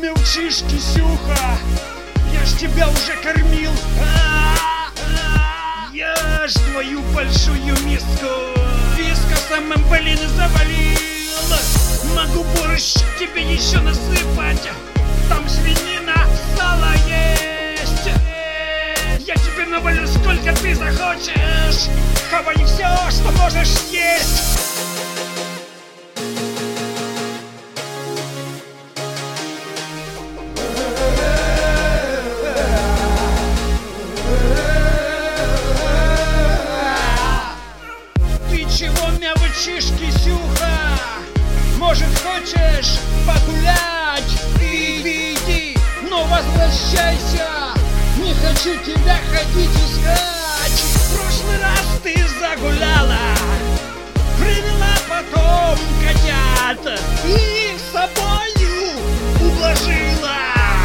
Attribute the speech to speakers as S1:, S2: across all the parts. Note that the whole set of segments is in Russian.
S1: мелчишь, кисюха? Я ж тебя уже кормил. Я ж твою большую миску вискосом, блин, завалил. Могу борщ тебе еще насыпать. Там свинина, сало есть. Я тебе навалю сколько ты захочешь. Хавай все, что можешь съесть. Чего мявчишь, кисюха? Может, хочешь погулять? Иди, иди, но возвращайся. Не хочу тебя ходить искать. В прошлый раз ты загуляла, привела потом котят и их с собою ублажила.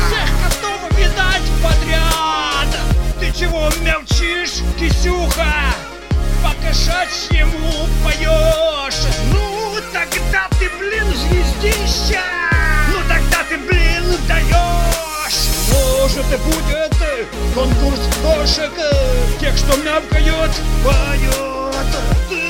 S1: Всех котов видать подряд. Ты чего мявчишь, кисюха? Звездища Ну, тогда ты, блин, даешь! Может, и будет конкурс кошек Тех, что мявкают, поет